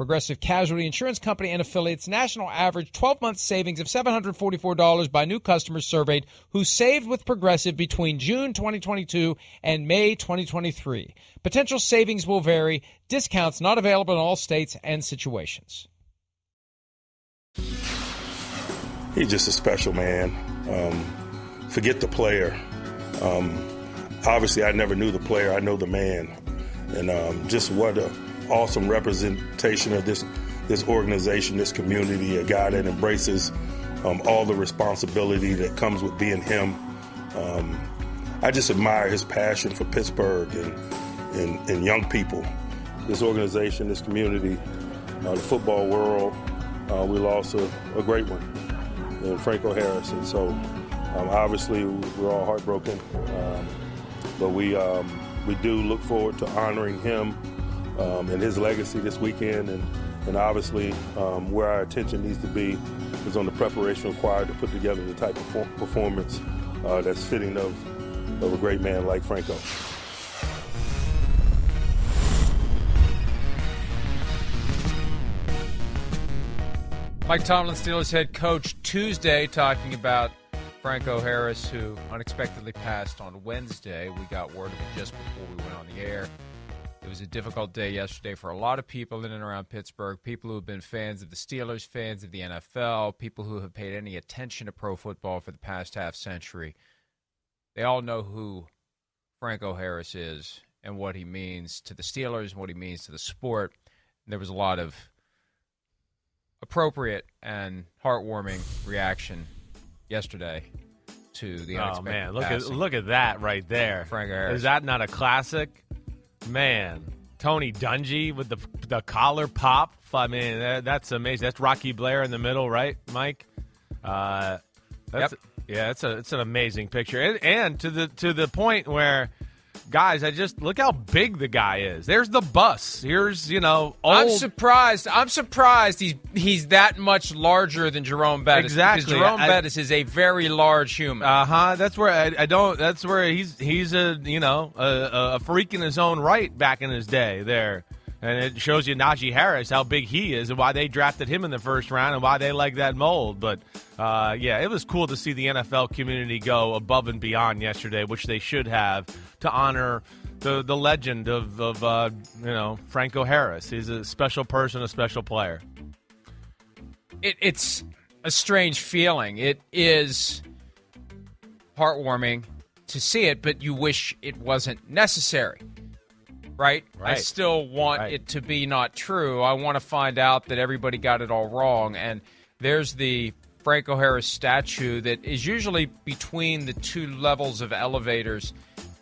Progressive Casualty Insurance Company and affiliates national average 12 month savings of $744 by new customers surveyed who saved with Progressive between June 2022 and May 2023. Potential savings will vary, discounts not available in all states and situations. He's just a special man. Um, forget the player. Um, obviously I never knew the player. I know the man, and um, just what a awesome representation of this this organization, this community. A guy that embraces um, all the responsibility that comes with being him. Um, I just admire his passion for Pittsburgh and, and, and young people. This organization, this community, uh, the football world. Uh, we lost a, a great one in Franco Harris, so um, obviously we're all heartbroken. Um, but we um, we do look forward to honoring him um, and his legacy this weekend, and and obviously um, where our attention needs to be is on the preparation required to put together the type of performance uh, that's fitting of of a great man like Franco. Mike Tomlin, Steelers head coach, Tuesday talking about Franco Harris, who unexpectedly passed on Wednesday. We got word of it just before we went on the air. It was a difficult day yesterday for a lot of people in and around Pittsburgh, people who have been fans of the Steelers, fans of the NFL, people who have paid any attention to pro football for the past half century. They all know who Franco Harris is and what he means to the Steelers and what he means to the sport. And there was a lot of appropriate and heartwarming reaction yesterday to the oh man, look passing. at look at that right there. Frank Harris. Is that not a classic? Man, Tony Dungy with the the collar pop. I mean, that, that's amazing. That's Rocky Bleier in the middle, right, Mike? Uh, that's, Yep. Yeah, it's a it's an amazing picture, and, and to the to the point where. Guys, I just look how big the guy is. There's the bus. Here's you know old. I'm surprised. I'm surprised he's he's that much larger than Jerome Bettis. Exactly. Because Jerome I- Bettis is a very large human. Uh huh. That's where I, I don't. That's where he's he's a you know a, a freak in his own right back in his day there, and it shows you Najee Harris how big he is and why they drafted him in the first round and why they like that mold. But uh, yeah, it was cool to see the NFL community go above and beyond yesterday, which they should have to honor. The, the legend of, of uh, you know Franco Harris. He's a special person, a special player. it, it's a strange feeling. It is heartwarming to see it, but you wish it wasn't necessary. Right? I still want Right. it to be not true. I want to find out that everybody got it all wrong. And there's the Franco Harris statue that is usually between the two levels of elevators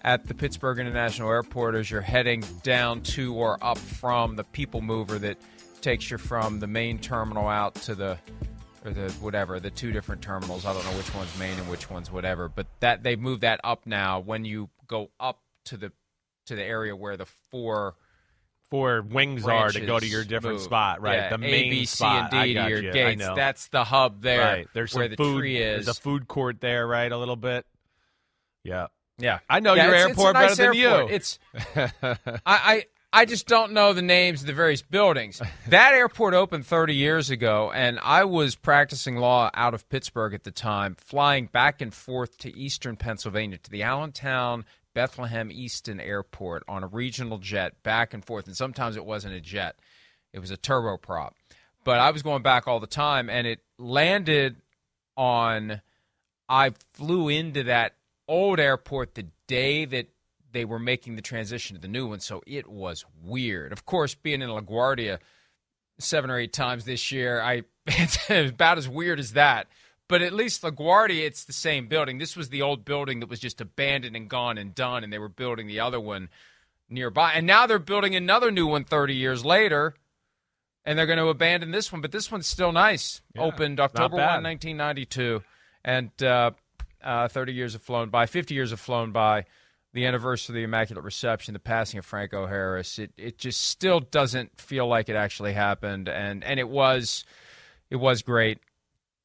at the Pittsburgh International Airport as you're heading down to or up from the people mover that takes you from the main terminal out to the or the whatever the two different terminals. I don't know which one's main and which one's whatever, but that they've moved that up now. When you go up to the to the area where the four four wings are to go to your different move. spot, right? Yeah, the main A, B, spot. And D to your you. Gates. That's the hub there. right. There's where the food. tree is. There's a food court there, right? A little bit. Yeah. Yeah, I know Yeah, your it's- it's airport nice better than you. It's I, I I just don't know the names of the various buildings. That airport opened 30 years ago, and I was practicing law out of Pittsburgh at the time, flying back and forth to eastern Pennsylvania to the Allentown Bethlehem Easton Airport on a regional jet back and forth. And sometimes it wasn't a jet; it was a turboprop. But I was going back all the time, and it landed on. I flew into that old airport the day that they were making the transition to the new one, so it was weird. Of course, being in LaGuardia seven or eight times this year, I it's about as weird as that. But at least LaGuardia, it's the same building. This was the old building that was just abandoned and gone and done, and they were building the other one nearby. And now they're building another new one 30 years later, and they're going to abandon this one. But this one's still nice. Yeah, Opened October 1, 1992. And uh, uh, 30 years have flown by, 50 years have flown by. The anniversary of the Immaculate Reception, the passing of Franco Harris, it, it just still doesn't feel like it actually happened, and and it was, it was great.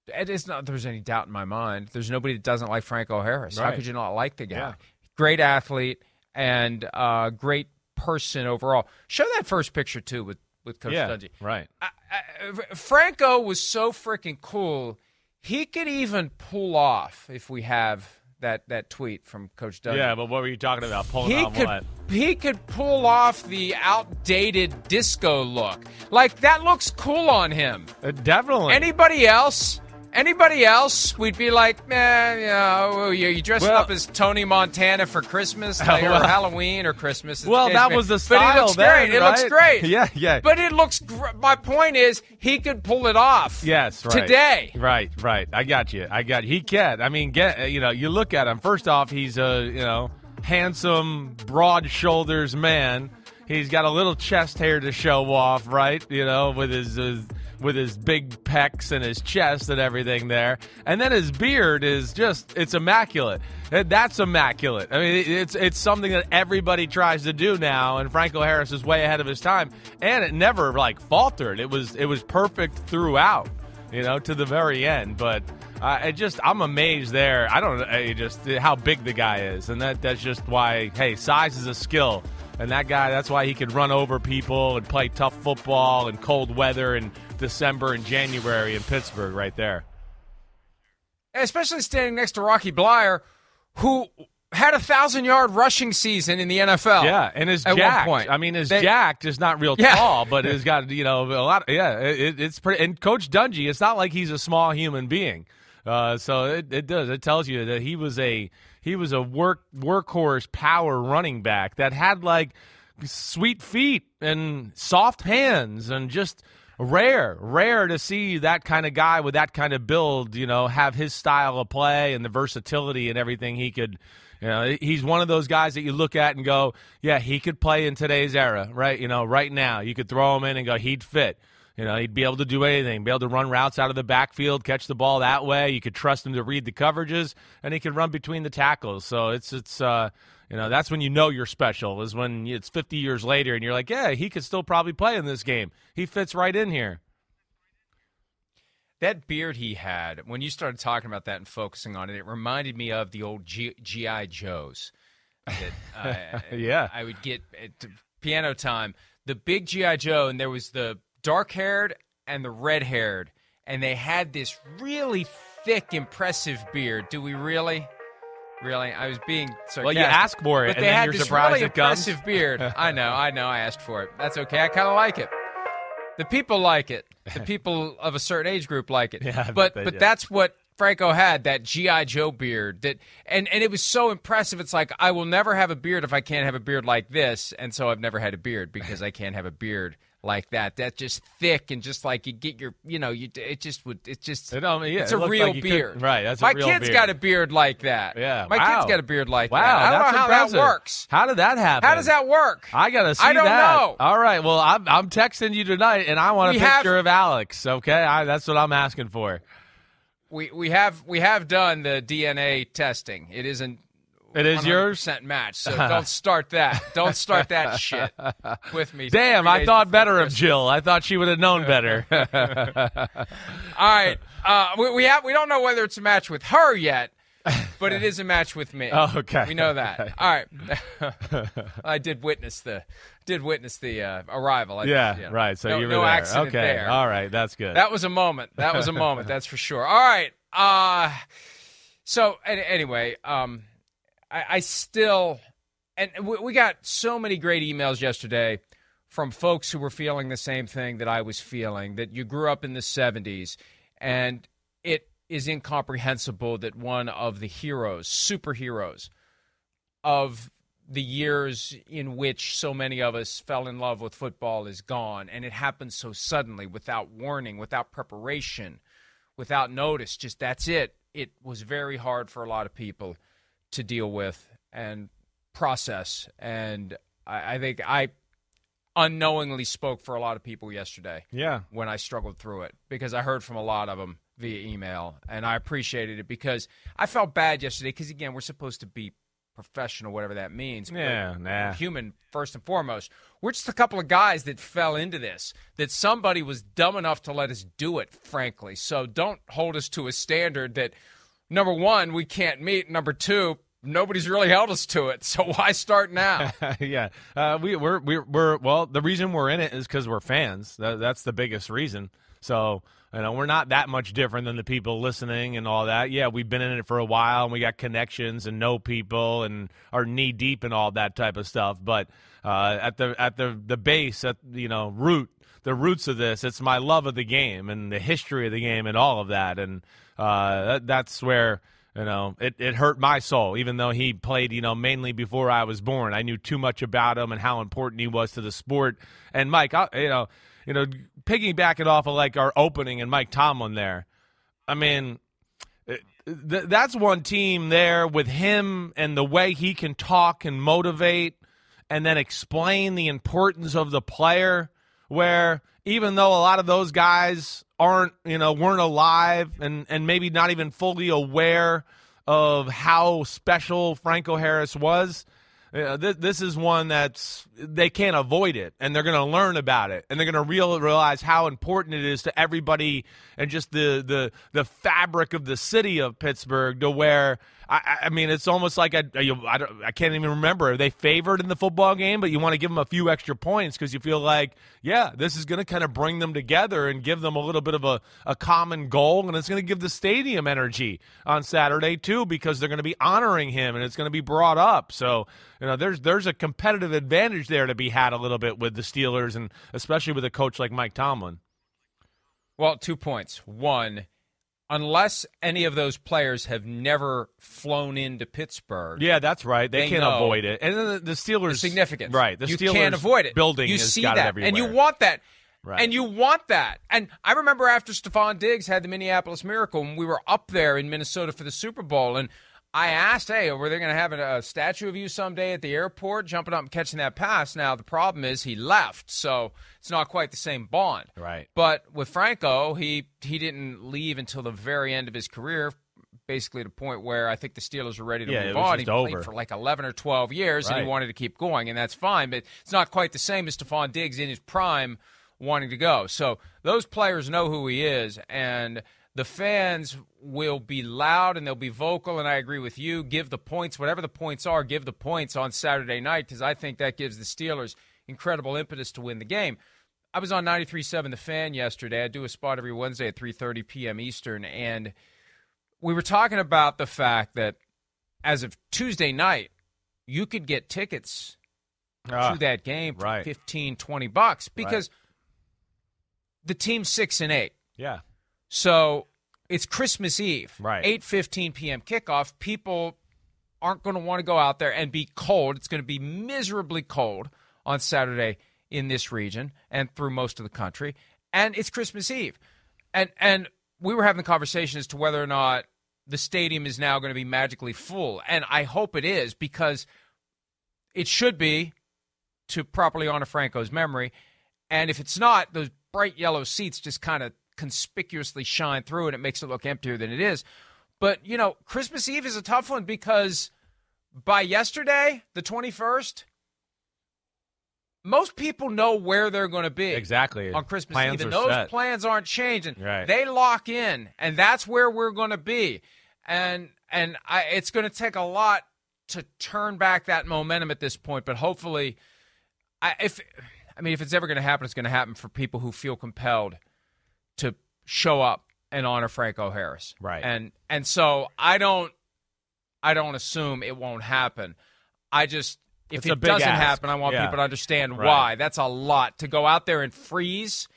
It is not. There's any doubt in my mind. There's nobody that doesn't like Franco Harris. How could you not like the guy? Yeah. Great athlete and uh, great person overall. Show that first picture too with with Coach yeah. Dungy. Right. I, I, Franco was so freaking cool. He could even pull off if we have that that tweet from Coach Dungy. Yeah, but what were you talking about? Pulling He could what? he could pull off the outdated disco look. Like that looks cool on him. Uh, definitely. Anybody else? Anybody else? We'd be like, man, you know, you you dressing Well- up as Tony Montana for Christmas, like, Well- or Halloween or Christmas. well, that was the But style it looks then, great. It looks great. Yeah, yeah. But it looks. Gr- my point is, he could pull it off. Yes, right. Today. Right, right. I got you. I got He can. I mean, get you know, you look at him. First off, he's a you know handsome, broad shoulders man. He's got a little chest hair to show off, right? You know, with his. Uh, with his big pecs and his chest and everything there, and then his beard is just—it's immaculate. Uh, That's immaculate. I mean, it's it's something that everybody tries to do now, and Franco Harris is way ahead of his time, and it never like faltered. It was it was perfect throughout you know, to the very end. But uh, I just, I'm amazed there. I don't know, just how big the guy is, and that that's just why. Hey, size is a skill, and that guy, that's why he could run over people and play tough football in cold weather in December and January in Pittsburgh, right there. especially standing next to Rocky Bleier, who had a thousand yard rushing season in the NFL. Yeah, and is at jacked. one point. I mean, is They- jacked, is not real Yeah. tall, but has got you know a lot. Yeah, it, it's pretty. And Coach Dungy, it's not like he's a small human being. Uh, so it, it does. It tells you that he was a he was a work workhorse power running back that had like sweet feet and soft hands and just rare rare to see that kind of guy with that kind of build you know have his style of play and the versatility and everything he could you know he's one of those guys that you look at and go yeah he could play in today's era right you know right now you could throw him in and go he'd fit you know, he'd be able to do anything, be able to run routes out of the backfield, catch the ball that way. You could trust him to read the coverages, and he could run between the tackles. So it's it's uh, you know that's when you know you're special is when it's 50 years later and you're like, yeah, he could still probably play in this game. He fits right in here. That beard he had, when you started talking about that and focusing on it, it reminded me of the old GI Joes. That uh, Yeah. I would get at piano time. The big GI Joe, and there was the dark haired and the red haired, and they had this really thick, impressive beard. Do we really? Really, I was being sarcastic. Well, you ask for it, but and they then had you're this surprised really it comes. impressive beard. I know, I know. I asked for it. That's okay. I kind of like it. The people like it. The people of a certain age group like it. Yeah, but they but that's what Franco had that GI Joe beard that and and it was so impressive. It's like I will never have a beard if I can't have a beard like this, and so I've never had a beard because I can't have a beard like that. That just thick and just like you get your you know you it just would it just It, um, yeah, it's it a real like you could- beard. right, that's a my kid's beard. got a beard like that. Yeah, my wow. kid's got a beard like wow, that. I don't that's know how impressive. that works. How did that happen? How does that work? I gotta see I don't that. know. All right. Well, I'm I'm texting you tonight, and I want a We have- picture of Alex. Okay, I, that's what I'm asking for. we we have we have done the DNA testing. It isn't It is yours? percent match. So don't start that. Don't start that shit with me. Damn, I thought better of Jill. I thought she would have known better. All right, uh, we, we have we don't know whether it's a match with her yet, but it is a match with me. Oh, okay. we know that. All right, I did witness the did witness the uh, arrival. I, yeah, you know, right. So no, you were no there. accident okay. there. All right. That's good. That was a moment. That was a moment. That's for sure. All right. Uh, so an- anyway, um, I, I still, and we, we got so many great emails yesterday from folks who were feeling the same thing that I was feeling. That you grew up in the '70s, and it is incomprehensible that one of the heroes, superheroes, of the years in which so many of us fell in love with football is gone and it happened so suddenly without warning without preparation without notice just that's it it was very hard for a lot of people to deal with and process and i, I think i unknowingly spoke for a lot of people yesterday yeah. when I struggled through it because I heard from a lot of them via email and I appreciated it because I felt bad yesterday because again we're supposed to be professional whatever that means but Yeah, nah. human first and foremost we're just a couple of guys that fell into this that somebody was dumb enough to let us do it frankly so don't hold us to a standard that number one we can't meet number two nobody's really held us to it so why start now yeah, uh, we, we're we're we're well. The reason we're in it is because we're fans. That, that's the biggest reason. So you know, we're not that much different than the people listening and all that. Yeah, we've been in it for a while and we got connections and know people and are knee deep in all that type of stuff. But uh, at the at the the base, at you know root, the roots of this, it's my love of the game and the history of the game and all of that. And uh, that, that's where you know, it, it hurt my soul, even though he played, you know, mainly before I was born. I knew too much about him and how important he was to the sport. And Mike, I, you know, you know, piggybacking off of like our opening and Mike Tomlin there. I mean, th- that's one team there with him and the way he can talk and motivate and then explain the importance of the player where even though a lot of those guys aren't you know weren't alive and and maybe not even fully aware of how special Franco Harris was uh, th- this is one that's they can't avoid it, and they're going to learn about it, and they're going to real realize how important it is to everybody, and just the the the fabric of the city of Pittsburgh. To where I, I- mean, it's almost like I you, I, don't, I can't even remember. Are they favored in the football game? But you want to give them a few extra points because you feel like, yeah, this is going to kind of bring them together and give them a little bit of a, a common goal, and it's going to give the stadium energy on Saturday too because they're going to be honoring him, and it's going to be brought up. So you know, there's there's a competitive advantage there to be had a little bit with the Steelers, and especially with a coach like Mike Tomlin. Well, two points. One, unless any of those players have never flown into Pittsburgh, Yeah, that's right. They, They can't avoid it, and then the, the Steelers the significance. right? The you Steelers can't avoid it. Building you has see got that, it everywhere, and you want that. Right. And you want that. And I remember after Stefon Diggs had the Minneapolis Miracle, when we were up there in Minnesota for the Super Bowl, and I asked, "Hey, were they going to have a, a statue of you someday at the airport, jumping up and catching that pass?" Now the problem is he left, so it's not quite the same bond. Right. But with Franco, he he didn't leave until the very end of his career, basically to the point where I think the Steelers were ready to Yeah, move on. he over. played for like 11 or 12 years, and he wanted to keep going, and that's fine. But it's not quite the same as Stefon Diggs in his prime wanting to go. So those players know who he is, and the fans will be loud and they'll be vocal. And I agree with you. Give the points, whatever the points are, give the points on Saturday night because I think that gives the Steelers incredible impetus to win the game. I was on 93.7 The Fan yesterday. I do a spot every Wednesday at 3:30 p.m. Eastern, and we were talking about the fact that as of Tuesday night, you could get tickets Ah, to that game for right. 15, 20 bucks because the team's six and eight. yeah, So it's Christmas Eve, Right. Eight fifteen p.m. kickoff. People aren't going to want to go out there and be cold. It's going to be miserably cold on Saturday in this region and through most of the country. And it's Christmas Eve, and and we were having a conversation as to whether or not the stadium is now going to be magically full, and I hope it is because it should be to properly honor Franco's memory. And if it's not, those bright yellow seats just kind of conspicuously shine through and it makes it look emptier than it is. But, you know, Christmas Eve is a tough one because by yesterday, the 21st, most people know where they're going to be Exactly. on Christmas Plans Eve, and those set. plans aren't changing. Right. They lock in, and that's where we're going to be. And and I, it's going to take a lot to turn back that momentum at this point. But hopefully, I, if I mean, if it's ever going to happen, it's going to happen for people who feel compelled to show up and honor Franco Harris. Right. And and so I don't I don't assume it won't happen. I just if It's it doesn't ask. happen, I want Yeah. people to understand Right. why. That's a lot to go out there and freeze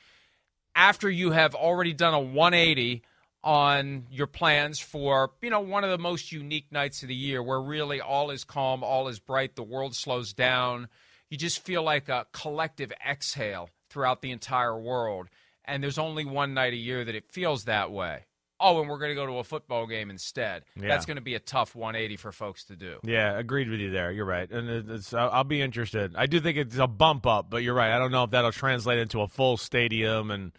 after you have already done a 180 on your plans for, you know, one of the most unique nights of the year where really all is calm, all is bright, the world slows down. You just feel like a collective exhale throughout the entire world. And there's only one night a year that it feels that way. Oh, and we're going to go to a football game instead. Yeah. That's going to be a tough 180 for folks to do. Yeah, agreed with you there. You're right, and it's, I'll I'll be interested. I do think it's a bump up, but you're right. I don't know if that'll translate into a full stadium, and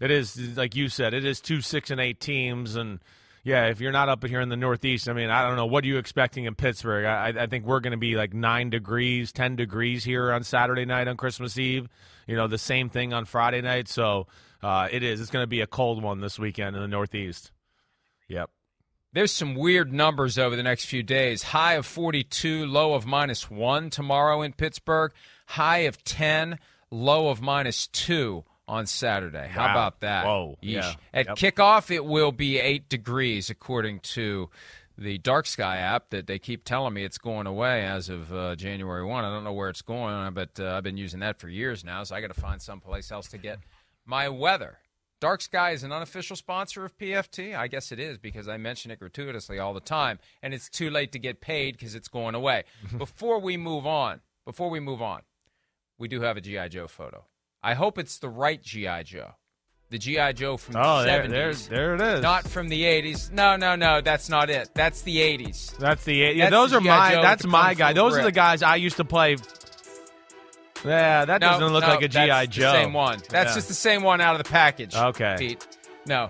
it is like you said, it is two six and eight teams, and yeah, if you're not up here in the Northeast, I mean, I don't know what are you expecting in Pittsburgh. I, I think we're going to be like nine degrees, ten degrees here on Saturday night on Christmas Eve. You know, the same thing on Friday night. So uh, it is. It's going to be a cold one this weekend in the Northeast. Yep. There's some weird numbers over the next few days. High of 42, low of minus 1 tomorrow in Pittsburgh. High of 10, low of minus 2 on Saturday. How Wow. about that? Whoa. Yeesh. Yeah. At Yep. kickoff, it will be 8 degrees, according to the Dark Sky app that they keep telling me it's going away as of uh, January 1. I don't know where it's going, but uh, I've been using that for years now, so I got to find someplace else to get my weather. Dark Sky is an unofficial sponsor of PFT. I guess it is because I mention it gratuitously all the time, and it's too late to get paid because it's going away. before we move on, before we move on, we do have a GI Joe photo. I hope it's the right GI Joe, the GI Joe from Oh, the there, 70s, there, there it is. not from the 80s. No, no, no, that's not it. That's the 80s. That's the eighties. yeah. Those are my Joe that's my guy. Those are the guys I used to play. Yeah, that No, doesn't look no, like a GI Joe. The same one. That's Yeah. just the same one out of the package. Okay. Pete. No,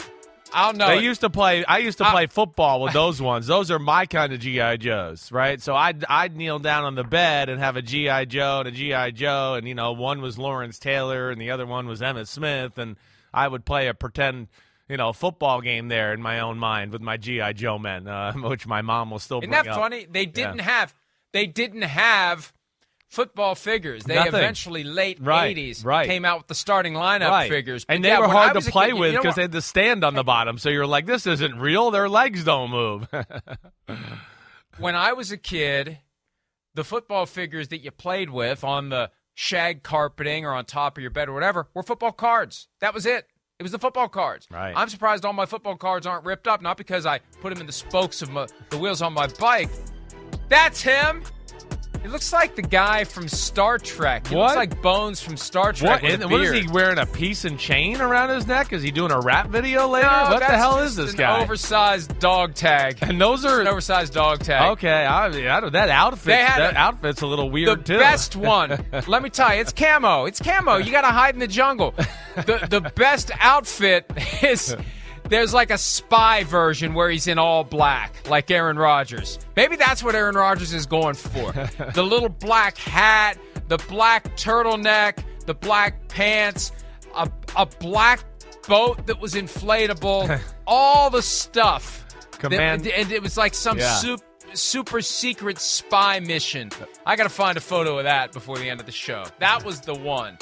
I don't know. They it. used to play. I used to I- play football with those ones. Those are my kind of GI Joes, right? So I'd I'd kneel down on the bed and have a GI Joe and a GI Joe, and you know, one was Lawrence Taylor and the other one was Emmitt Smith, and I would play a pretend. You know, football game there in my own mind with my GI Joe men, uh, which my mom will still Isn't that up. funny? They didn't Yeah. have they didn't have football figures. They Nothing. eventually late Right, 80s right. came out with the starting lineup right. figures. and they yeah, were hard to play kid, with know because what? they had to stand on the bottom. So you're like, this isn't real. Their legs don't move. when I was a kid, the football figures that you played with on the shag carpeting or on top of your bed or whatever were football cards. That was it. It was the football cards. Right. I'm surprised all my football cards aren't ripped up, not because I put them in the spokes of my, the wheels on my bike. That's him. He looks like the guy from Star Trek. He What? looks like Bones from Star Trek. what? And what is he wearing? A piece and chain around his neck? Is he doing a rap video later? No, what the hell is this an guy? Oversized dog tag. and those It's are an oversized dog tag. okay. I, I don't, that outfit. That a- outfit's a little the weird too. best one. Let me tell you, it's camo. It's camo. You got to hide in the jungle. The the best outfit is there's like a spy version where he's in all black, like Aaron Rodgers. Maybe that's what Aaron Rodgers is going for. the little black hat, the black turtleneck, the black pants, a a black boat that was inflatable, all the stuff. that- and it was like some Yeah. super super secret spy mission. I got to find a photo of that before the end of the show. That was the one.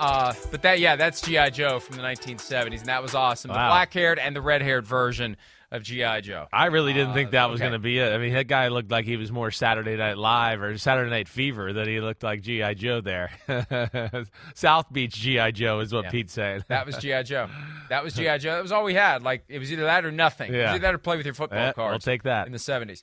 Uh, but that, yeah, that's GI Joe from the 1970s, and that was awesome. The black-haired and the red-haired version of GI Joe. I really didn't think that was okay. going to be it. I mean, that guy looked like he was more Saturday Night Live or Saturday Night Fever than he looked like GI Joe there. South Beach GI Joe is what Yeah. Pete's saying. That was GI Joe. That was GI Joe. That was all we had. Like it was either that or nothing. It was Yeah. either that or play with your football Eh, cards. I'll take that. in the 70s.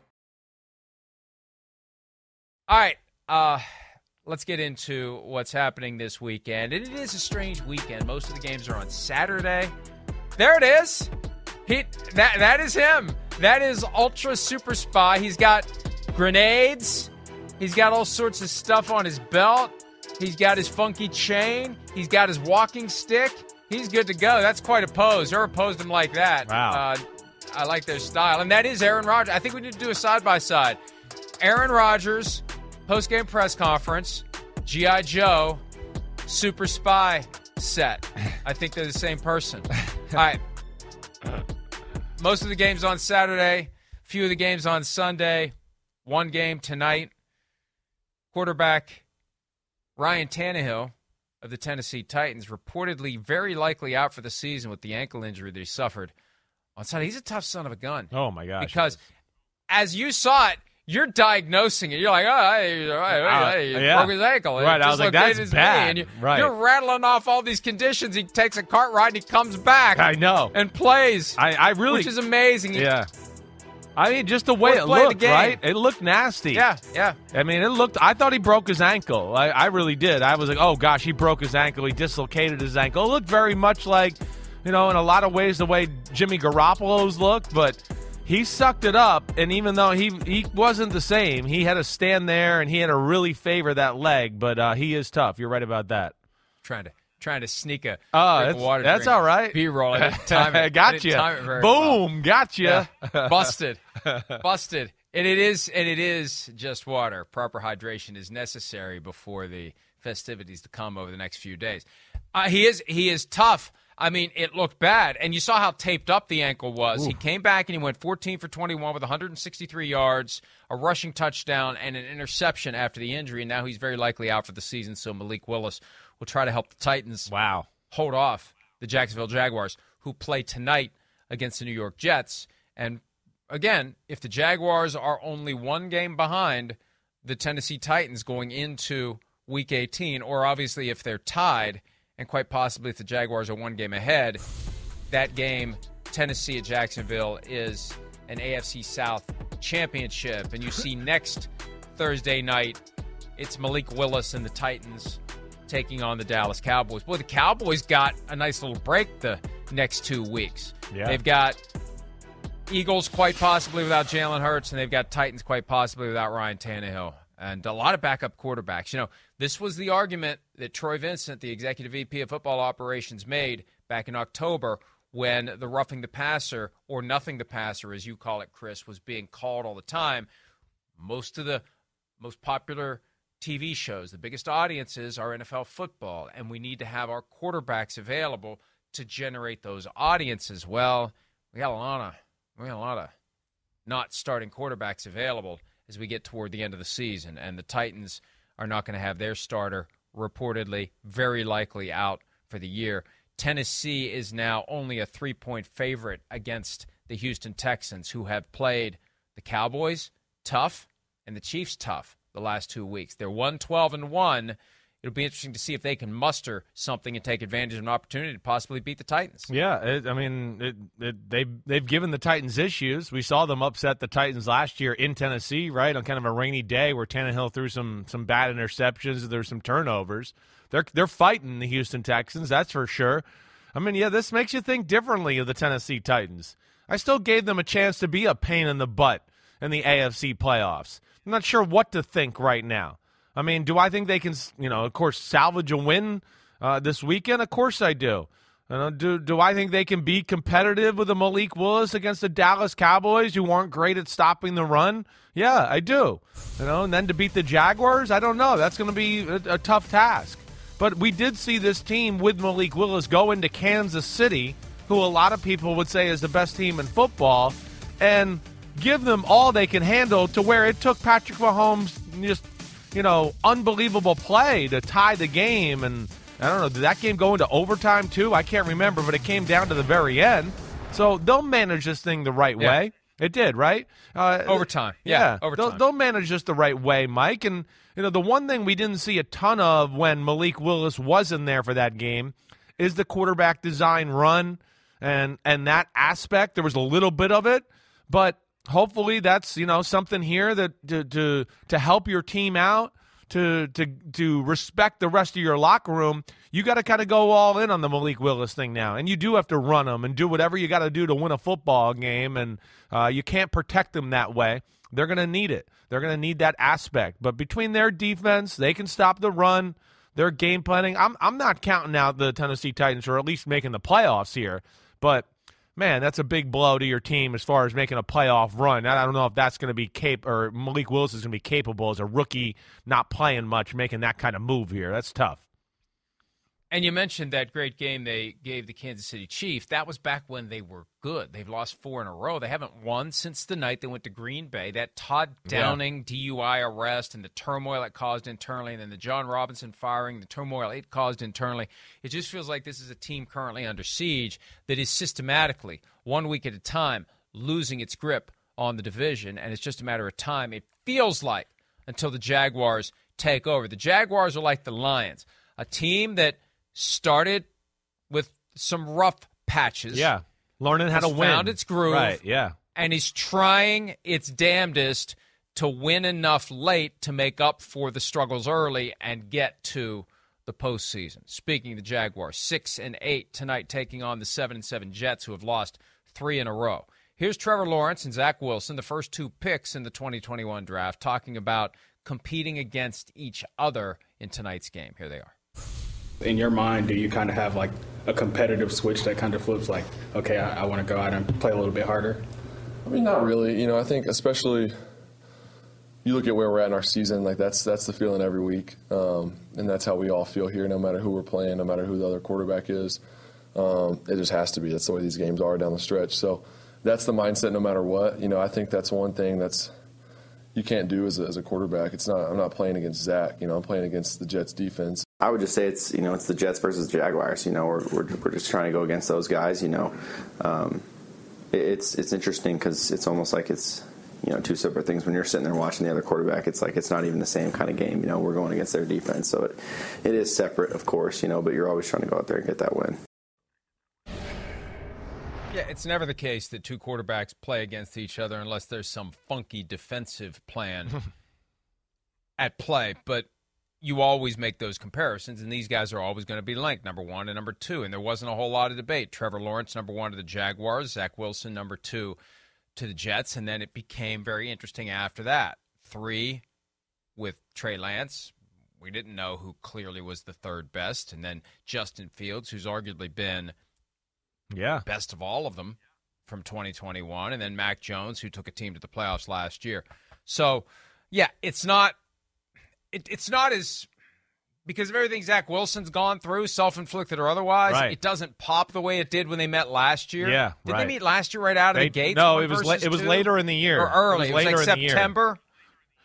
All right, uh, let's get into what's happening this weekend. And it is a strange weekend. Most of the games are on Saturday. There it is. He that that is him. That is Ultra Super Spy. He's got grenades. He's got all sorts of stuff on his belt. He's got his funky chain. He's got his walking stick. He's good to go. That's quite a pose. Never posed him like that. Wow. Uh, I like their style. And that is Aaron Rodgers. I think we need to do a side by side. Aaron Rodgers, post game press conference, G.I. Joe, Super Spy set. I think they're the same person. All right. Most of the games on Saturday, few of the games on Sunday, one game tonight. Quarterback Ryan Tannehill of the Tennessee Titans reportedly very likely out for the season with the ankle injury that he suffered on Sunday. He's a tough son of a gun. Oh my gosh! Because as you saw it, you're diagnosing it. You're like, oh, hey, hey, hey, he yeah. broke his ankle. It Right, I was like, that's bad. You, Right. You're rattling off all these conditions. He takes a cart ride and he comes back I know. and plays, I, I really, which is amazing. yeah. I mean, just the way Fourth it play of the looked, right? It looked nasty. yeah, yeah. I mean, it looked. I thought he broke his ankle. I, I really did. I was like, oh gosh, he broke his ankle. He dislocated his ankle. It looked very much like, you know, in a lot of ways the way Jimmy Garoppolo's looked, but he sucked it up. And even though he he wasn't the same, he had to stand there and he had to really favor that leg. But uh, he is tough. You're right about that. Trying to trying to sneak a Oh, drink that's, water. that's all right. B roll. Time it. I gotcha. didn't time it very well. Boom, gotcha. Yeah. Busted. Busted. And it is and it is just water. Proper hydration is necessary before the festivities to come over the next few days. Uh, he is he is tough. I mean, it looked bad, and you saw how taped up the ankle was. He came back and he went 14 for 21 with 163 yards, a rushing touchdown, and an interception after the injury. And now he's very likely out for the season. So Malik Willis will try to help the Titans Wow. hold off the Jacksonville Jaguars, who play tonight against the New York Jets. And again, if the Jaguars are only one game behind the Tennessee Titans going into week 18, or obviously if they're tied, and quite possibly if the Jaguars are one game ahead, that game, Tennessee at Jacksonville, is an AFC South championship. And you see next Thursday night, it's Malik Willis and the Titans taking on the Dallas Cowboys. Boy, the Cowboys got a nice little break the next two weeks. Yeah. They've got Eagles quite possibly without Jalen Hurts, and they've got Titans quite possibly without Ryan Tannehill. And a lot of backup quarterbacks. You know, this was the argument that Troy Vincent, the executive VP of football operations, made back in October when the roughing the passer, or nothing the passer, as you call it, Chris, was being called all the time. Most of the most popular TV shows, the biggest audiences are NFL football, and we need to have our quarterbacks available to generate those audiences. Well, we got a lot of we got a lot of not starting quarterbacks available as we get toward the end of the season, and the Titans are not going to have their starter reportedly very likely out for the year. Tennessee is now only a three point favorite against the Houston Texans, who have played the Cowboys tough and the Chiefs tough the last two weeks. They're 1 12 and 1. It'll be interesting to see if they can muster something and take advantage of an opportunity to possibly beat the Titans. Yeah, it, I mean, it, it, they they've given the Titans issues. We saw them upset the Titans last year in Tennessee, right on kind of a rainy day where Tannehill threw some some bad interceptions. There's some turnovers. They're they're fighting the Houston Texans, that's for sure. I mean, yeah, this makes you think differently of the Tennessee Titans. I still gave them a chance to be a pain in the butt in the AFC playoffs. I'm not sure what to think right now. I mean, do I think they can, you know, of course, salvage a win uh, this weekend? Of course I do. You know, do do I think they can be competitive with the Malik Willis against the Dallas Cowboys, who aren't great at stopping the run? Yeah, I do. You know, and then to beat the Jaguars, I don't know. That's going to be a, a tough task. But we did see this team with Malik Willis go into Kansas City, who a lot of people would say is the best team in football, and give them all they can handle to where it took Patrick Mahomes just, you know, unbelievable play to tie the game. And I don't know, did that game go into overtime too? I can't remember, but it came down to the very end. So they'll manage this thing the right Yeah. way. It did, right? Uh, Overtime. Yeah, overtime. They'll, they'll manage this the right way, Mike. And you know, the one thing we didn't see a ton of when Malik Willis was in there for that game is the quarterback design run and and that aspect. There was a little bit of it, but hopefully that's you know something here that to to, to help your team out. To, to to respect the rest of your locker room, you got to kind of go all in on the Malik Willis thing now, and you do have to run them and do whatever you got to do to win a football game, and uh, you can't protect them that way. They're going to need it. They're going to need that aspect. But between their defense, they can stop the run. Their game planning. I'm I'm not counting out the Tennessee Titans or at least making the playoffs here, but man, that's a big blow to your team as far as making a playoff run. I don't know if that's going to be cap or Malik Willis is going to be capable as a rookie, not playing much, making that kind of move here. That's tough. And you mentioned that great game they gave the Kansas City Chiefs. That was back when they were good. They've lost four in a row. They haven't won since the night they went to Green Bay. That Todd Downing DUI arrest and the turmoil it caused internally, and then the Jon Robinson firing, the turmoil it caused internally. It just feels like this is a team currently under siege that is systematically, one week at a time, losing its grip on the division. And it's just a matter of time, it feels like, until the Jaguars take over. The Jaguars are like the Lions, a team that started with some rough patches. Yeah, learning how to win. found its groove. Right. Yeah. And he's trying its damnedest to win enough late to make up for the struggles early and get to the postseason. Speaking of the Jaguars, six and eight tonight, taking on the seven and seven Jets, who have lost three in a row. Here's Trevor Lawrence and Zach Wilson, the first two picks in the 2021 draft, talking about competing against each other in tonight's game. Here they are. In your mind, do you kind of have like a competitive switch that kind of flips like, okay, I, I want to go out and play a little bit harder? I mean, not really. You know, I think especially you look at where we're at in our season, like that's that's the feeling every week, um, and that's how we all feel here. No matter who we're playing, no matter who the other quarterback is, um, it just has to be. That's the way these games are down the stretch. So that's the mindset, no matter what. You know, I think that's one thing that's you can't do as a, as a quarterback. It's not. I'm not playing against Zach. You know, I'm playing against the Jets defense. I would just say it's you know it's the Jets versus the Jaguars. You know we're we're, we're just trying to go against those guys. You know, um, it- it's it's interesting because it's almost like it's you know two separate things. When you're sitting there watching the other quarterback, it's like it's not even the same kind of game. You know, we're going against their defense, so it it is separate, of course. You know, but you're always trying to go out there and get that win. Yeah, it's never the case that two quarterbacks play against each other unless there's some funky defensive plan at play. But you always make those comparisons, and these guys are always going to be linked, number one and number two. And there wasn't a whole lot of debate. Trevor Lawrence, number one to the Jaguars, Zach Wilson, number two to the Jets. And then it became very interesting after that. Three with Trey Lance. We didn't know who clearly was the third best. And then Justin Fields, who's arguably been Yeah. best of all of them from 2021, and then Mac Jones, who took a team to the playoffs last year. So, yeah, it's not it, it's not as because of everything Zach Wilson's gone through, self-inflicted or otherwise. Right. It doesn't pop the way it did when they met last year. Yeah, did right. they meet last year right out of They- the gate? no, it was la- it was two? later in the year. or early. It was later like in the year. September.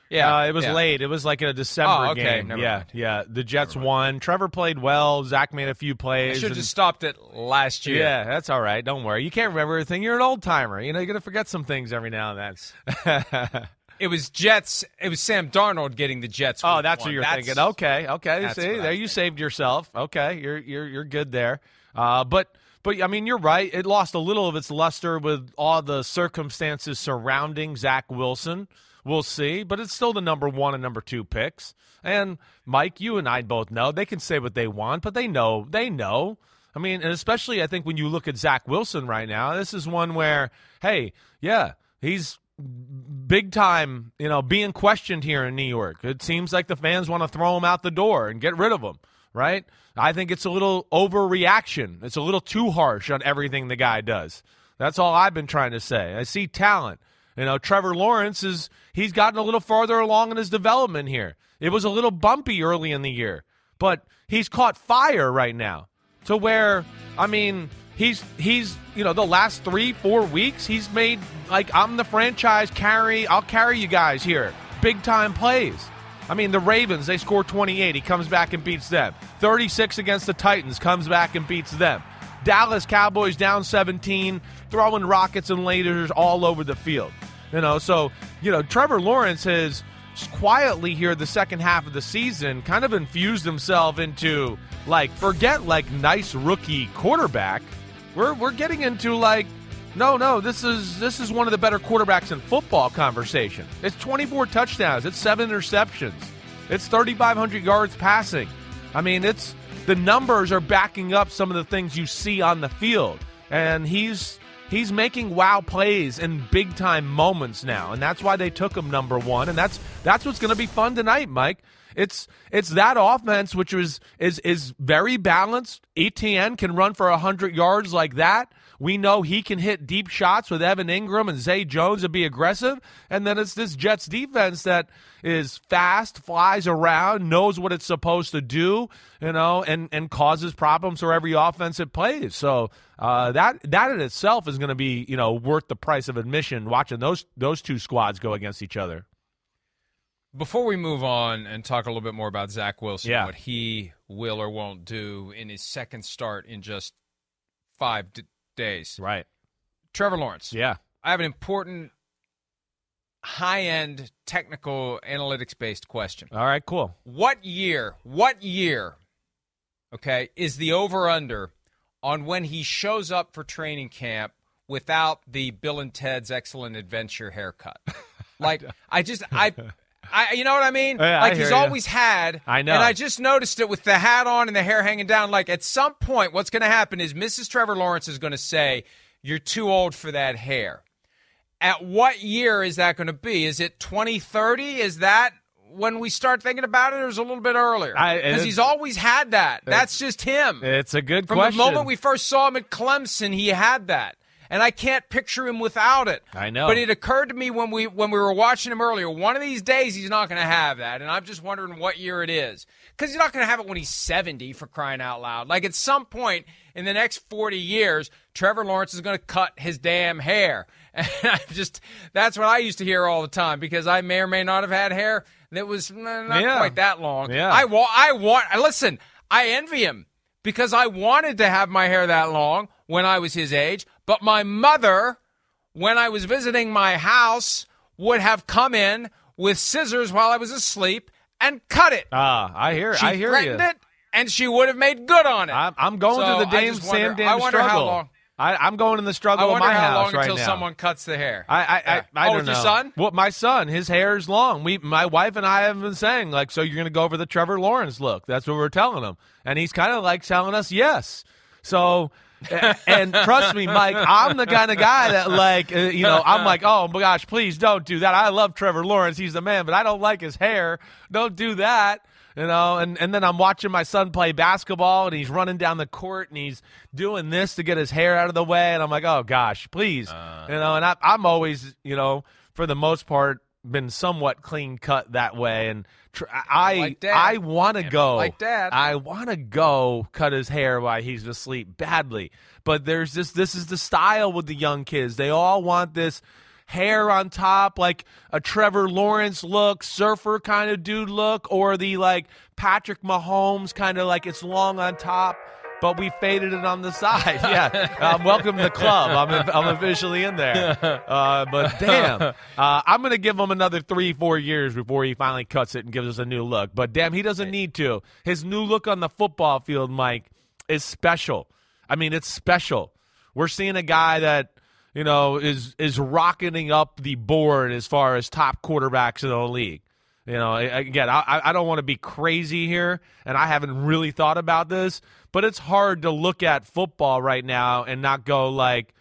Yeah, Uh, it was yeah. late. It was like in a December Oh, okay. game. Never yeah, mind. yeah. The Jets won. Trevor played well. Zach made a few I plays. should have and- just stopped it last year. Yeah, that's all right. Don't worry. You can't remember everything. You're an old timer. You know, you're gonna forget some things every now and then. It was Jets. It was Sam Darnold getting the Jets. oh, that's one. what you're That's- thinking. Okay, okay. See, there you saved yourself. Okay, you're you're you're good there. Uh, but but I mean, you're right. It lost a little of its luster with all the circumstances surrounding Zach Wilson. We'll see, but it's still the number one and number two picks. And Mike, you and I both know they can say what they want, but they know they know. I mean, and especially I think when you look at Zach Wilson right now, this is one where, hey, yeah, he's big time, you know, being questioned here in New York. It seems like the fans want to throw him out the door and get rid of him, right? I think it's a little overreaction. It's a little too harsh on everything the guy does. That's all I've been trying to say. I see talent. You know, Trevor Lawrence is he's gotten a little farther along in his development here. It was a little bumpy early in the year, but he's caught fire right now to where I mean, he's he's you know the last three four weeks he's made like I'm the franchise carry. I'll carry you guys here. Big time plays. I mean, the Ravens, they score 28. He comes back and beats them. 36 against the Titans, comes back and beats them. Dallas Cowboys down 17, throwing rockets and lasers all over the field. You know, so, you know, Trevor Lawrence has quietly here the second half of the season kind of infused himself into like forget like nice rookie quarterback. We're we're getting into like no, no, this is this is one of the better quarterbacks in football conversation. It's 24 touchdowns, it's 7 interceptions. It's 3500 yards passing. I mean, it's the numbers are backing up some of the things you see on the field. And he's he's making wow plays in big time moments now. And that's why they took him number 1 and that's that's what's going to be fun tonight, Mike. It's it's that offense which is is is very balanced. Etienne can run for 100 yards like that. We know he can hit deep shots with Evan Engram and Zay Jones and be aggressive. And then it's this Jets defense that is fast, flies around, knows what it's supposed to do, you know, and, and causes problems for every offense it plays. So uh, that that in itself is going to be, you know, worth the price of admission watching those those two squads go against each other. Before we move on and talk a little bit more about Zach Wilson, yeah. what he will or won't do in his second start in just five d- days. Right. Trevor Lawrence. Yeah. I have an important high end technical analytics based question. All right, cool. What year, what year, okay, is the over under on when he shows up for training camp without the Bill and Ted's Excellent Adventure haircut? like, I just, I. I, you know what I mean? Yeah, like I he's ya. always had. I know. And I just noticed it with the hat on and the hair hanging down. Like at some point, what's going to happen is Mrs. Trevor Lawrence is going to say, "You're too old for that hair." At what year is that going to be? Is it 2030? Is that when we start thinking about it, or is it a little bit earlier? Because he's always had that. That's just him. It's a good From question. the moment we first saw him at Clemson, he had that. And I can't picture him without it. I know. But it occurred to me when we when we were watching him earlier, one of these days he's not going to have that, and I'm just wondering what year it is. Cuz he's not going to have it when he's 70 for crying out loud. Like at some point in the next 40 years, Trevor Lawrence is going to cut his damn hair. And I'm just that's what I used to hear all the time because I may or may not have had hair that was not Yeah. quite that long. Yeah. I want I want listen, I envy him because I wanted to have my hair that long when I was his age, but my mother, when I was visiting my house, would have come in with scissors while I was asleep and cut it. Ah, I hear. She I hear threatened you. it, and she would have made good on it. I'm, I'm going So through the damn wonder- Sam damn I wonder how struggle. long- I, I'm going in the struggle of my how house long right until now. someone cuts the hair. I I, Yeah. I, I oh, don't know. your son? Well, my son, his hair is long. We, my wife and I have been saying like, so you're going to go for the Trevor Lawrence look? That's what we're telling him, and he's kind of like telling us yes. So. And trust me, Mike, I'm the kind of guy that, like, uh, you know, I'm like, oh my gosh, please don't do that. I love Trevor Lawrence; he's the man, but I don't like his hair. Don't do that, you know. And and then I'm watching my son play basketball, and he's running down the court, and he's doing this to get his hair out of the way, and I'm like, oh gosh, please, you know. And I, I'm always, you know, for the most part, been somewhat clean cut that way, and tr- I Like I want to go like Dad. I want to go cut his hair while he's asleep badly. But there's this this is the style with the young kids. They all want this hair on top like a Trevor Lawrence look, surfer kind of dude look or the like Patrick Mahomes kind of like it's long on top. But we faded it on the side. Yeah, um, welcome to the club. I'm I'm officially in there. Uh, but damn, uh, I'm gonna give him another three, four years before he finally cuts it and gives us a new look. But damn, he doesn't need to. His new look on the football field, Mike, is special. I mean, it's special. We're seeing a guy that you know is is rocketing up the board as far as top quarterbacks in the league. You know, again, I, I don't want to be crazy here, and I haven't really thought about this, but it's hard to look at football right now and not go like,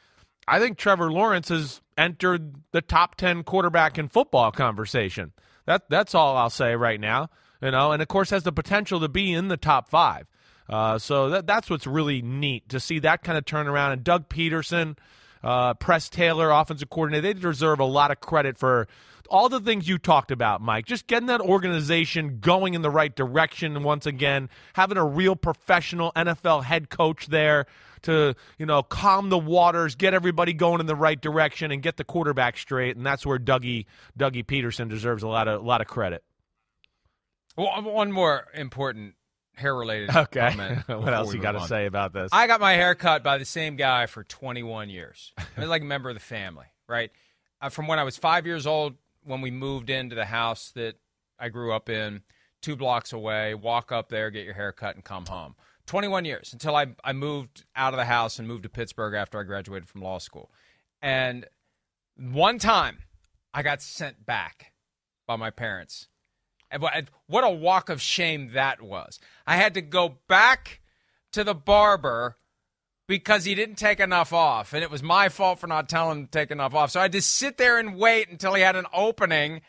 I think Trevor Lawrence has entered the top 10 quarterback in football conversation. That that's all I'll say right now. You know, and of course has the potential to be in the top 5. Uh, so that that's what's really neat to see that kind of turnaround and Doug Pederson, uh, Press Taylor, offensive coordinator, they deserve a lot of credit for all the things you talked about, Mike. Just getting that organization going in the right direction once again, having a real professional NFL head coach there to, you know, calm the waters, get everybody going in the right direction and get the quarterback straight, and that's where Dougie Dougie Pederson deserves a lot of a lot of credit. Well, one more important hair related okay. comment. what else you got to say about this? I got my hair cut by the same guy for 21 years. I was like a member of the family, right? Uh, from when I was five years old when we moved into the house that I grew up in, two blocks away, walk up there, get your hair cut, and come home. 21 years until I, I moved out of the house and moved to Pittsburgh after I graduated from law school. And one time I got sent back by my parents. And what a walk of shame that was. I had to go back to the barber because he didn't take enough off. And it was my fault for not telling him to take enough off. So I had to sit there and wait until he had an opening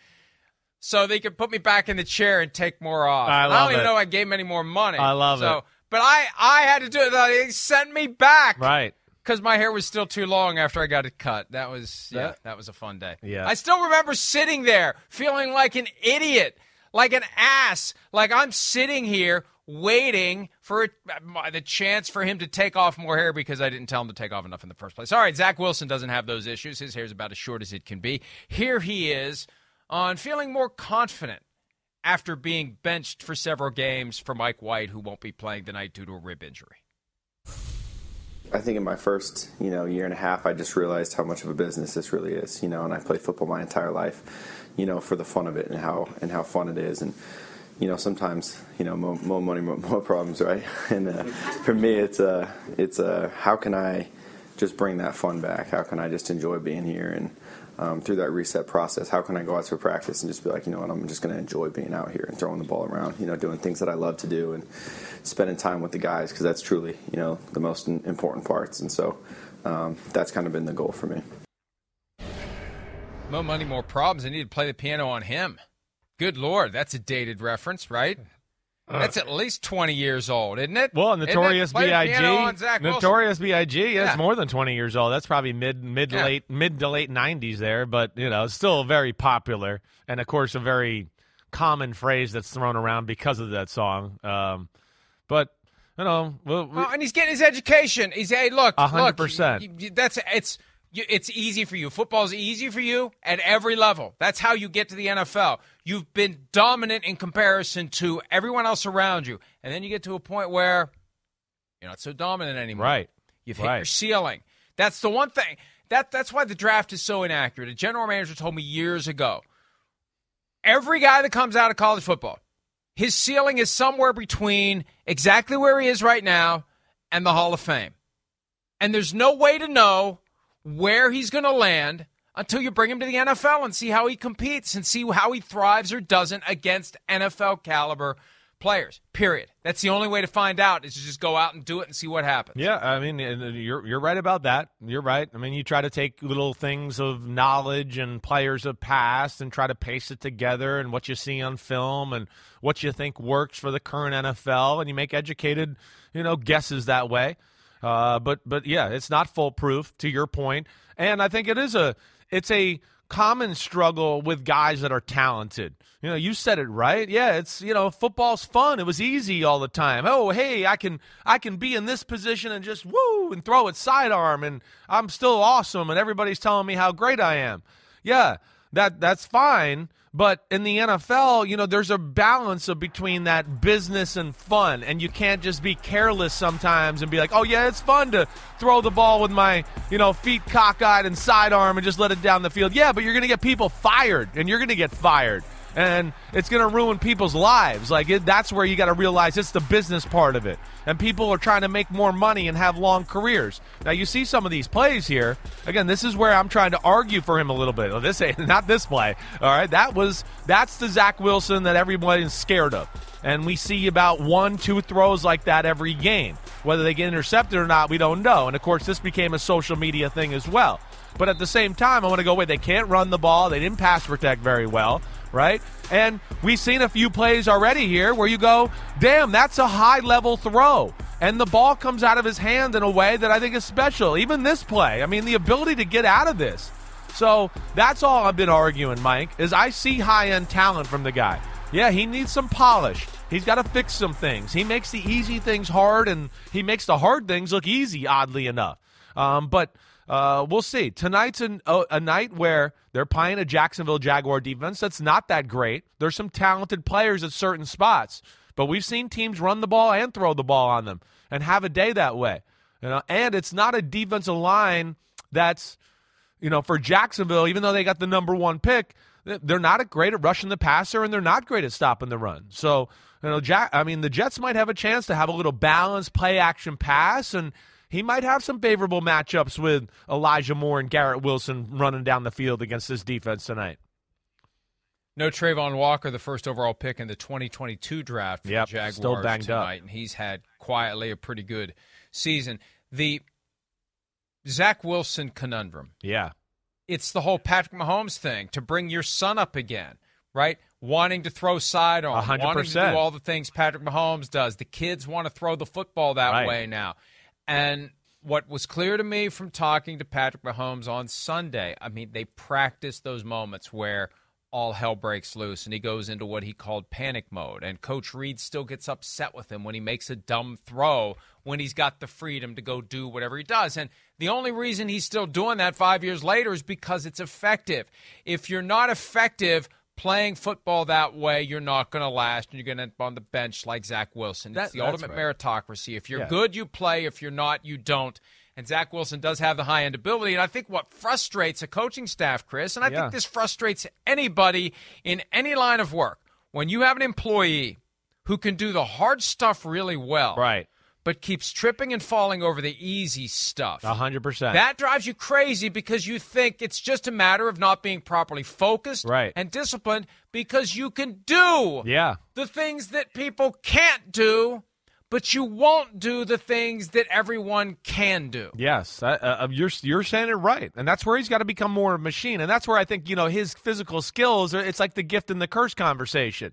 so they could put me back in the chair and take more off. I, I don't even it. know I gave him any more money. I love so, it. But I, I had to do it. They sent me back. Right. Because my hair was still too long after I got it cut. That was yeah, That- that was a fun day. Yeah. I still remember sitting there feeling like an idiot, like an ass, like I'm sitting here waiting for it, uh, the chance for him to take off more hair because I didn't tell him to take off enough in the first place. All right, Zach Wilson doesn't have those issues. His hair is about as short as it can be. Here he is on feeling more confident after being benched for several games for Mike White, who won't be playing tonight due to a rib injury. I think in my first, you know, year and a half, I just realized how much of a business this really is, you know. And I played football my entire life, you know, for the fun of it and how and how fun it is. And you know, sometimes, you know, more, more money, more, more problems, right? And uh, for me, it's uh, it's uh, how can I just bring that fun back? How can I just enjoy being here and um, through that reset process? How can I go out to practice and just be like, you know what, I'm just going to enjoy being out here and throwing the ball around, you know, doing things that I love to do and spending time with the guys because that's truly, you know, the most important parts. And so um, that's kind of been the goal for me. More money, more problems. I need to play the piano on him. Good lord, that's a dated reference, right? That's at least twenty years old, isn't it? Well, Notorious Play the piano on B.I.G. Notorious B.I.G. Yeah, more than twenty years old. That's probably mid mid Yeah. late mid to late nineties there, but you know, still very popular and of course a very common phrase that's thrown around because of that song. Um, but you know, we'll, we- Well, and he's getting his education. He's hey, look, A hundred look, percent. you- you- That's it's it's easy for you. Football's easy for you at every level. That's how you get to the NFL. You've been dominant in comparison to everyone else around you, and then you get to a point where you're not so dominant anymore. Right. You've hit Right. your ceiling. That's the one thing. That that's why the draft is so inaccurate. A general manager told me years ago. Every guy that comes out of college football, his ceiling is somewhere between exactly where he is right now and the Hall of Fame. And there's no way to know where he's going to land until you bring him to the NFL and see how he competes and see how he thrives or doesn't against NFL caliber players. Period. That's the only way to find out is to just go out and do it and see what happens. Yeah, I mean, you're you're right about that. You're right. I mean, you try to take little things of knowledge and players of past and try to paste it together and what you see on film and what you think works for the current NFL, and you make educated, you know, guesses that way. Uh, but but yeah, it's not foolproof to your point, and I think it is a it's a common struggle with guys that are talented. You know, you said it right. Yeah, it's you know, football's fun. It was easy all the time. Oh, hey, I can I can be in this position and just woo and throw it sidearm and I'm still awesome and everybody's telling me how great I am. Yeah, that that's fine. But in the NFL, you know, there's a balance of between that business and fun, and you can't just be careless sometimes and be like, "Oh yeah, it's fun to throw the ball with my, you know, feet cockeyed and sidearm and just let it down the field." Yeah, but you're going to get people fired, and you're going to get fired, and it's going to ruin people's lives. Like it, that's where you got to realize it's the business part of it, and people are trying to make more money and have long careers. Now you see some of these plays here. Again, this is where I'm trying to argue for him a little bit. Well, this ain't not this play. All right, that was that's the Zach Wilson that everyone is scared of, and we see about one, two throws like that every game. Whether they get intercepted or not, we don't know. And of course, this became a social media thing as well. But at the same time, I want to go, away. they can't run the ball. They didn't pass protect very well, right? And we've seen a few plays already here where you go, damn, that's a high level throw. And the ball comes out of his hand in a way that I think is special. Even this play, I mean, the ability to get out of this. So that's all I've been arguing, Mike, is I see high end talent from the guy. Yeah, he needs some polish. He's got to fix some things. He makes the easy things hard, and he makes the hard things look easy, oddly enough. Um, but uh, we'll see. Tonight's an, a, a night where they're playing a Jacksonville Jaguar defense that's not that great. There's some talented players at certain spots, but we've seen teams run the ball and throw the ball on them and have a day that way. You know, and it's not a defensive line that's, you know, for Jacksonville, even though they got the number one pick, they're not great at rushing the passer and they're not great at stopping the run. So, you know, Jack, I mean, the Jets might have a chance to have a little balanced play action pass and he might have some favorable matchups with Elijah Moore and Garrett Wilson running down the field against this defense tonight. No Travon Walker, the first overall pick in the 2022 draft for yep, the Jaguars still banged tonight, up. and he's had quietly a pretty good season. The Zach Wilson conundrum. Yeah. It's the whole Patrick Mahomes thing to bring your son up again, right? Wanting to throw sidearm, 100%. wanting to do all the things Patrick Mahomes does. The kids want to throw the football that Right. way now. And what was clear to me from talking to Patrick Mahomes on Sunday, I mean, they practice those moments where all hell breaks loose and he goes into what he called panic mode. And Coach Reid still gets upset with him when he makes a dumb throw when he's got the freedom to go do whatever he does. And the only reason he's still doing that five years later is because it's effective. If you're not effective, Playing football that way, you're not going to last, and you're going to end up on the bench like Zach Wilson. That- it's the ultimate right. meritocracy. If you're Yeah. good, you play. If you're not, you don't. And Zach Wilson does have the high end ability. And I think what frustrates a coaching staff, Chris, and I Yeah. think this frustrates anybody in any line of work, when you have an employee who can do the hard stuff really well, Right. But keeps tripping and falling over the easy stuff. A hundred percent. That drives you crazy because you think it's just a matter of not being properly focused Right. and disciplined because you can do Yeah. the things that people can't do, but you won't do the things that everyone can do. Yes, uh, uh, you're you're saying it right, and that's where he's got to become more of a machine, and that's where I think you know his physical skills. are- It's like the gift and the curse conversation.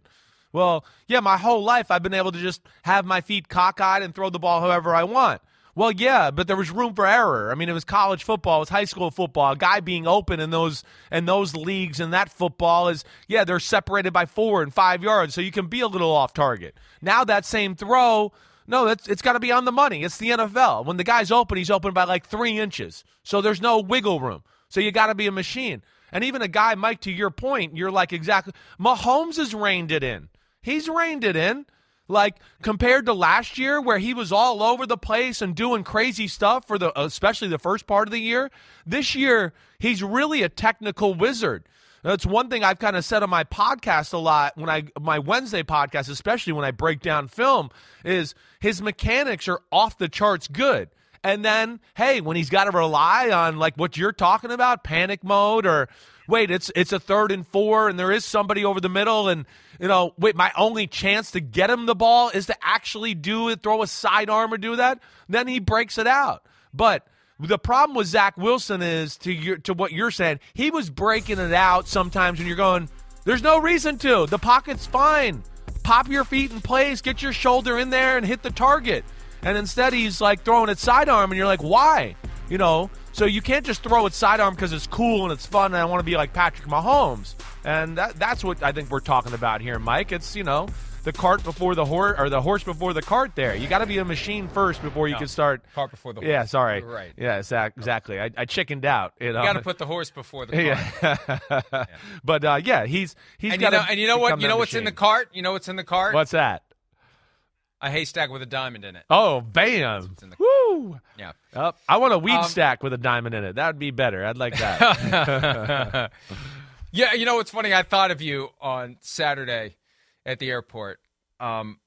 Well, yeah, my whole life I've been able to just have my feet cockeyed and throw the ball however I want. Well, yeah, but there was room for error. I mean, it was college football, it was high school football. A guy being open in those in those leagues and that football is yeah, they're separated by four and five yards, so you can be a little off target. Now that same throw, no, that's it's got to be on the money. It's the NFL. When the guy's open, he's open by like three inches, so there's no wiggle room. So you got to be a machine. And even a guy, Mike, to your point, you're like exactly. Mahomes has reined it in. He's reined it in. Like compared to last year, where he was all over the place and doing crazy stuff for the, especially the first part of the year. This year, he's really a technical wizard. That's one thing I've kind of said on my podcast a lot when I my Wednesday podcast, especially when I break down film, is his mechanics are off the charts good. And then, hey, when he's got to rely on like what you're talking about, panic mode, or wait, it's it's a third and four, and there is somebody over the middle, and you know, wait, my only chance to get him the ball is to actually do it, throw a sidearm or do that. Then he breaks it out. But the problem with Zach Wilson is to your to what you're saying, he was breaking it out sometimes when you're going, there's no reason to. The pocket's fine. Pop your feet in place, get your shoulder in there, and hit the target. And instead, he's like throwing it sidearm, and you're like, why? You know, so you can't just throw it sidearm because it's cool and it's fun, and I want to be like Patrick Mahomes. And that, that's what I think we're talking about here, Mike. It's you know the cart before the horse, or the horse before the cart. There, you got to be a machine first before you No, can start. cart before the horse. Yeah, sorry. You're right. Yeah, exactly. I, I chickened out. You, know? You got to put the horse before the cart. yeah. but uh, yeah, he's he's and you got know, and you know what? You know what's in the cart? You know what's in the cart? What's that? A haystack with a diamond in it. Oh, bam! the- Woo! Yeah. I want a weed Um, stack with a diamond in it. That would be better. I'd like that. yeah, you know what's funny? I thought of you on Saturday at the airport. Um,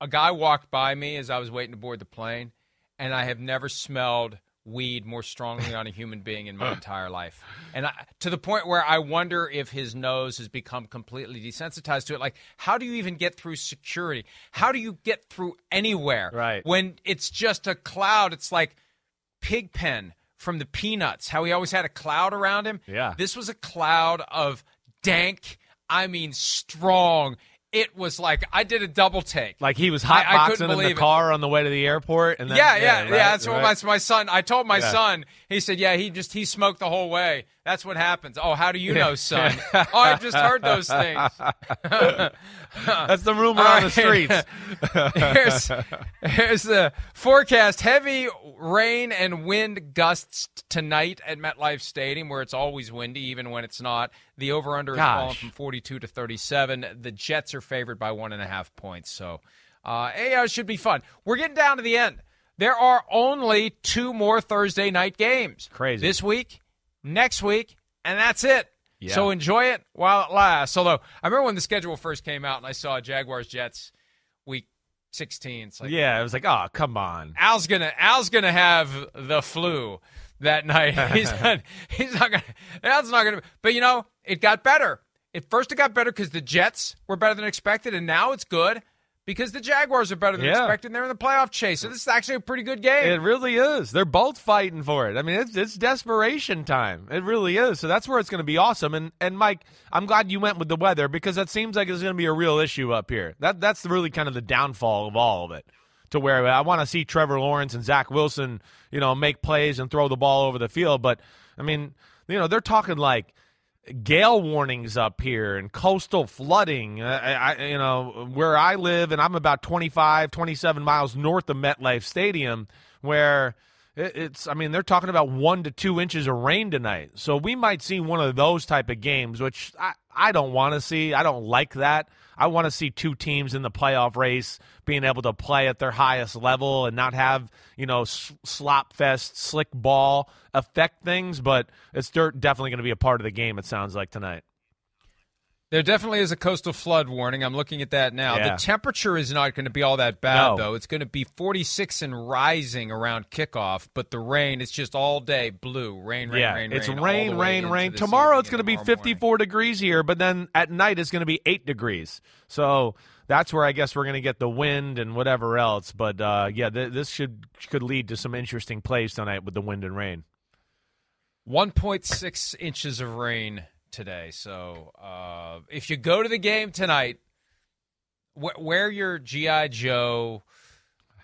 a guy walked by me as I was waiting to board the plane, and I have never smelled weed more strongly on a human being in my entire life. And I, to the point where I wonder if his nose has become completely desensitized to it. Like, how do you even get through security? How do you get through anywhere? Right. When it's just a cloud, it's like Pigpen from the Peanuts, how he always had a cloud around him. Yeah. This was a cloud of dank, I mean, strong. It was like I did a double take. Like he was I- I hotboxing couldn't in the believe it. car on the way to the airport. And then, yeah, yeah, yeah. right, That's what my, my son. I told my Yeah. son. He said, "Yeah, he just he smoked the whole way. That's what happens." Oh, how do you know, son? oh, I've just heard those things. That's the rumor All on the streets. here's, here's the forecast: heavy rain and wind gusts tonight at MetLife Stadium, where it's always windy, even when it's not. The over/under is Gosh. fallen from 42 to 37. The Jets are favored by one and a half points, so uh, it should be fun. We're getting down to the end. There are only two more Thursday night games. Crazy. This week, next week, and that's it. Yeah. So enjoy it while it lasts. Although I remember when the schedule first came out and I saw Jaguars Jets week 16. It's like yeah, it was like, oh, come on. Al's gonna Al's gonna have the flu that night. He's not. He's not gonna. Al's not gonna. But you know, it got better. At first, it got better because the Jets were better than expected, and now it's good because the Jaguars are better than Yeah. expected. They're in the playoff chase, so this is actually a pretty good game. It really is. They're both fighting for it. I mean, it's it's desperation time. It really is. So that's where it's going to be awesome. And and Mike, I'm glad you went with the weather because that seems like it's going to be a real issue up here. That that's really kind of the downfall of all of it. To where I want to see Trevor Lawrence and Zach Wilson, you know, make plays and throw the ball over the field. But I mean, you know, they're talking like gale warnings up here and coastal flooding. I, I, you know, where I live, and I'm about 25, 27 miles north of MetLife Stadium, where it's. I mean, they're talking about one to two inches of rain tonight. So we might see one of those type of games, which I, I don't want to see. I don't like that. I want to see two teams in the playoff race being able to play at their highest level and not have, you know, slop fest, slick ball affect things. But it's definitely going to be a part of the game, it sounds like tonight. There definitely is a coastal flood warning. I'm looking at that now. Yeah. The temperature is not going to be all that bad, No. though. It's going to be 46 and rising around kickoff, but the rain is just all day blue. Rain, rain, yeah, rain, it's rain. rain, rain, rain. Tomorrow it's going to be tomorrow morning. 54 degrees here, but then at night it's going to be 8 degrees. So that's where I guess we're going to get the wind and whatever else. But uh, yeah, th- this should could lead to some interesting plays tonight with the wind and rain. 1.6 inches of rain today. So uh, if you go to the game tonight, wh- wear your GI Joe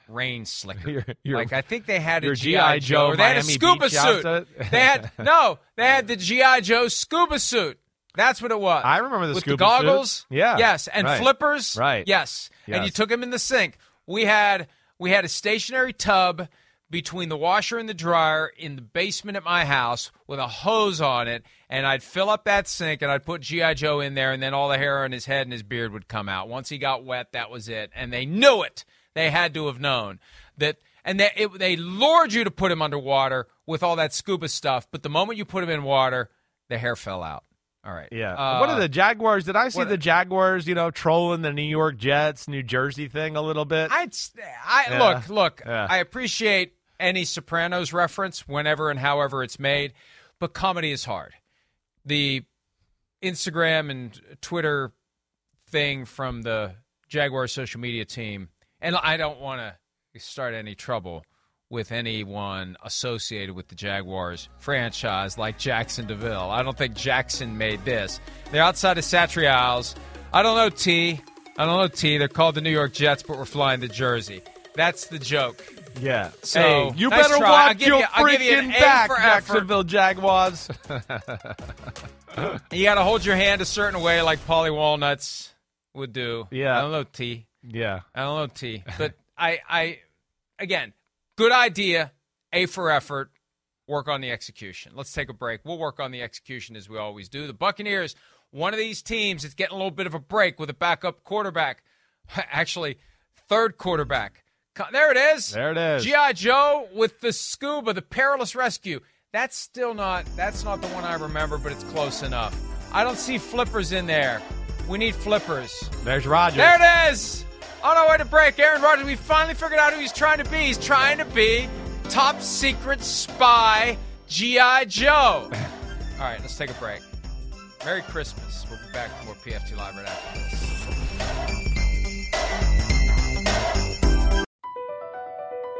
rain slicker. Your- your- like I think they had a your GI. Joe. Joe they had a scuba Beach suit. they had no, they had the GI Joe scuba suit. That's what it was. I remember the with scuba the goggles. suit. Yeah. Yes, and Right. flippers. Right. Yes. And you took them in the sink. We had we had a stationary tub between the washer and the dryer in the basement at my house with a hose on it, and I'd fill up that sink and I'd put GI Joe in there, and then all the hair on his head and his beard would come out. Once he got wet, that was it, and they knew it. They had to have known that, and they, it, they lured you to put him underwater with all that scuba stuff. But the moment you put him in water, the hair fell out. All right. Yeah. Uh, what are the Jaguars? Did I see what- the Jaguars, you know, trolling the New York Jets, New Jersey thing a little bit? I'd, I Yeah. look, look. Yeah. I appreciate any Sopranos reference whenever and however it's made, but comedy is hard. The Instagram and Twitter thing from the Jaguars social media team, and I don't want to start any trouble with anyone associated with the Jaguars franchise like Jaxson de Ville. I don't think Jackson made this. They're outside of Satriale's. I don't know T. I don't know T. They're called the New York Jets, but we're flying to Jersey. That's the joke. yeah. So, hey, you nice better try. Watch give your you- give you freaking back. Jacksonville Jaguars. You got to hold your hand a certain way, like Paulie Walnuts would do. Yeah. I don't know T. yeah. I don't know T. But I, I, again, good idea. A for effort. Work on the execution. Let's take a break. We'll work on the execution as we always do. The Buccaneers, one of these teams, is getting a little bit of a break with a backup quarterback. Actually, third quarterback. There it is. There it is. GI Joe with the scuba, the perilous rescue. That's still not. That's not the one I remember, but it's close enough. I don't see flippers in there. We need flippers. There's Roger. There it is. On our way to break, Aaron Rodgers. We finally figured out who he's trying to be. He's trying to be top secret spy G.I. Joe. All right, let's take a break. Merry Christmas. We'll be back for more PFT Live right after this.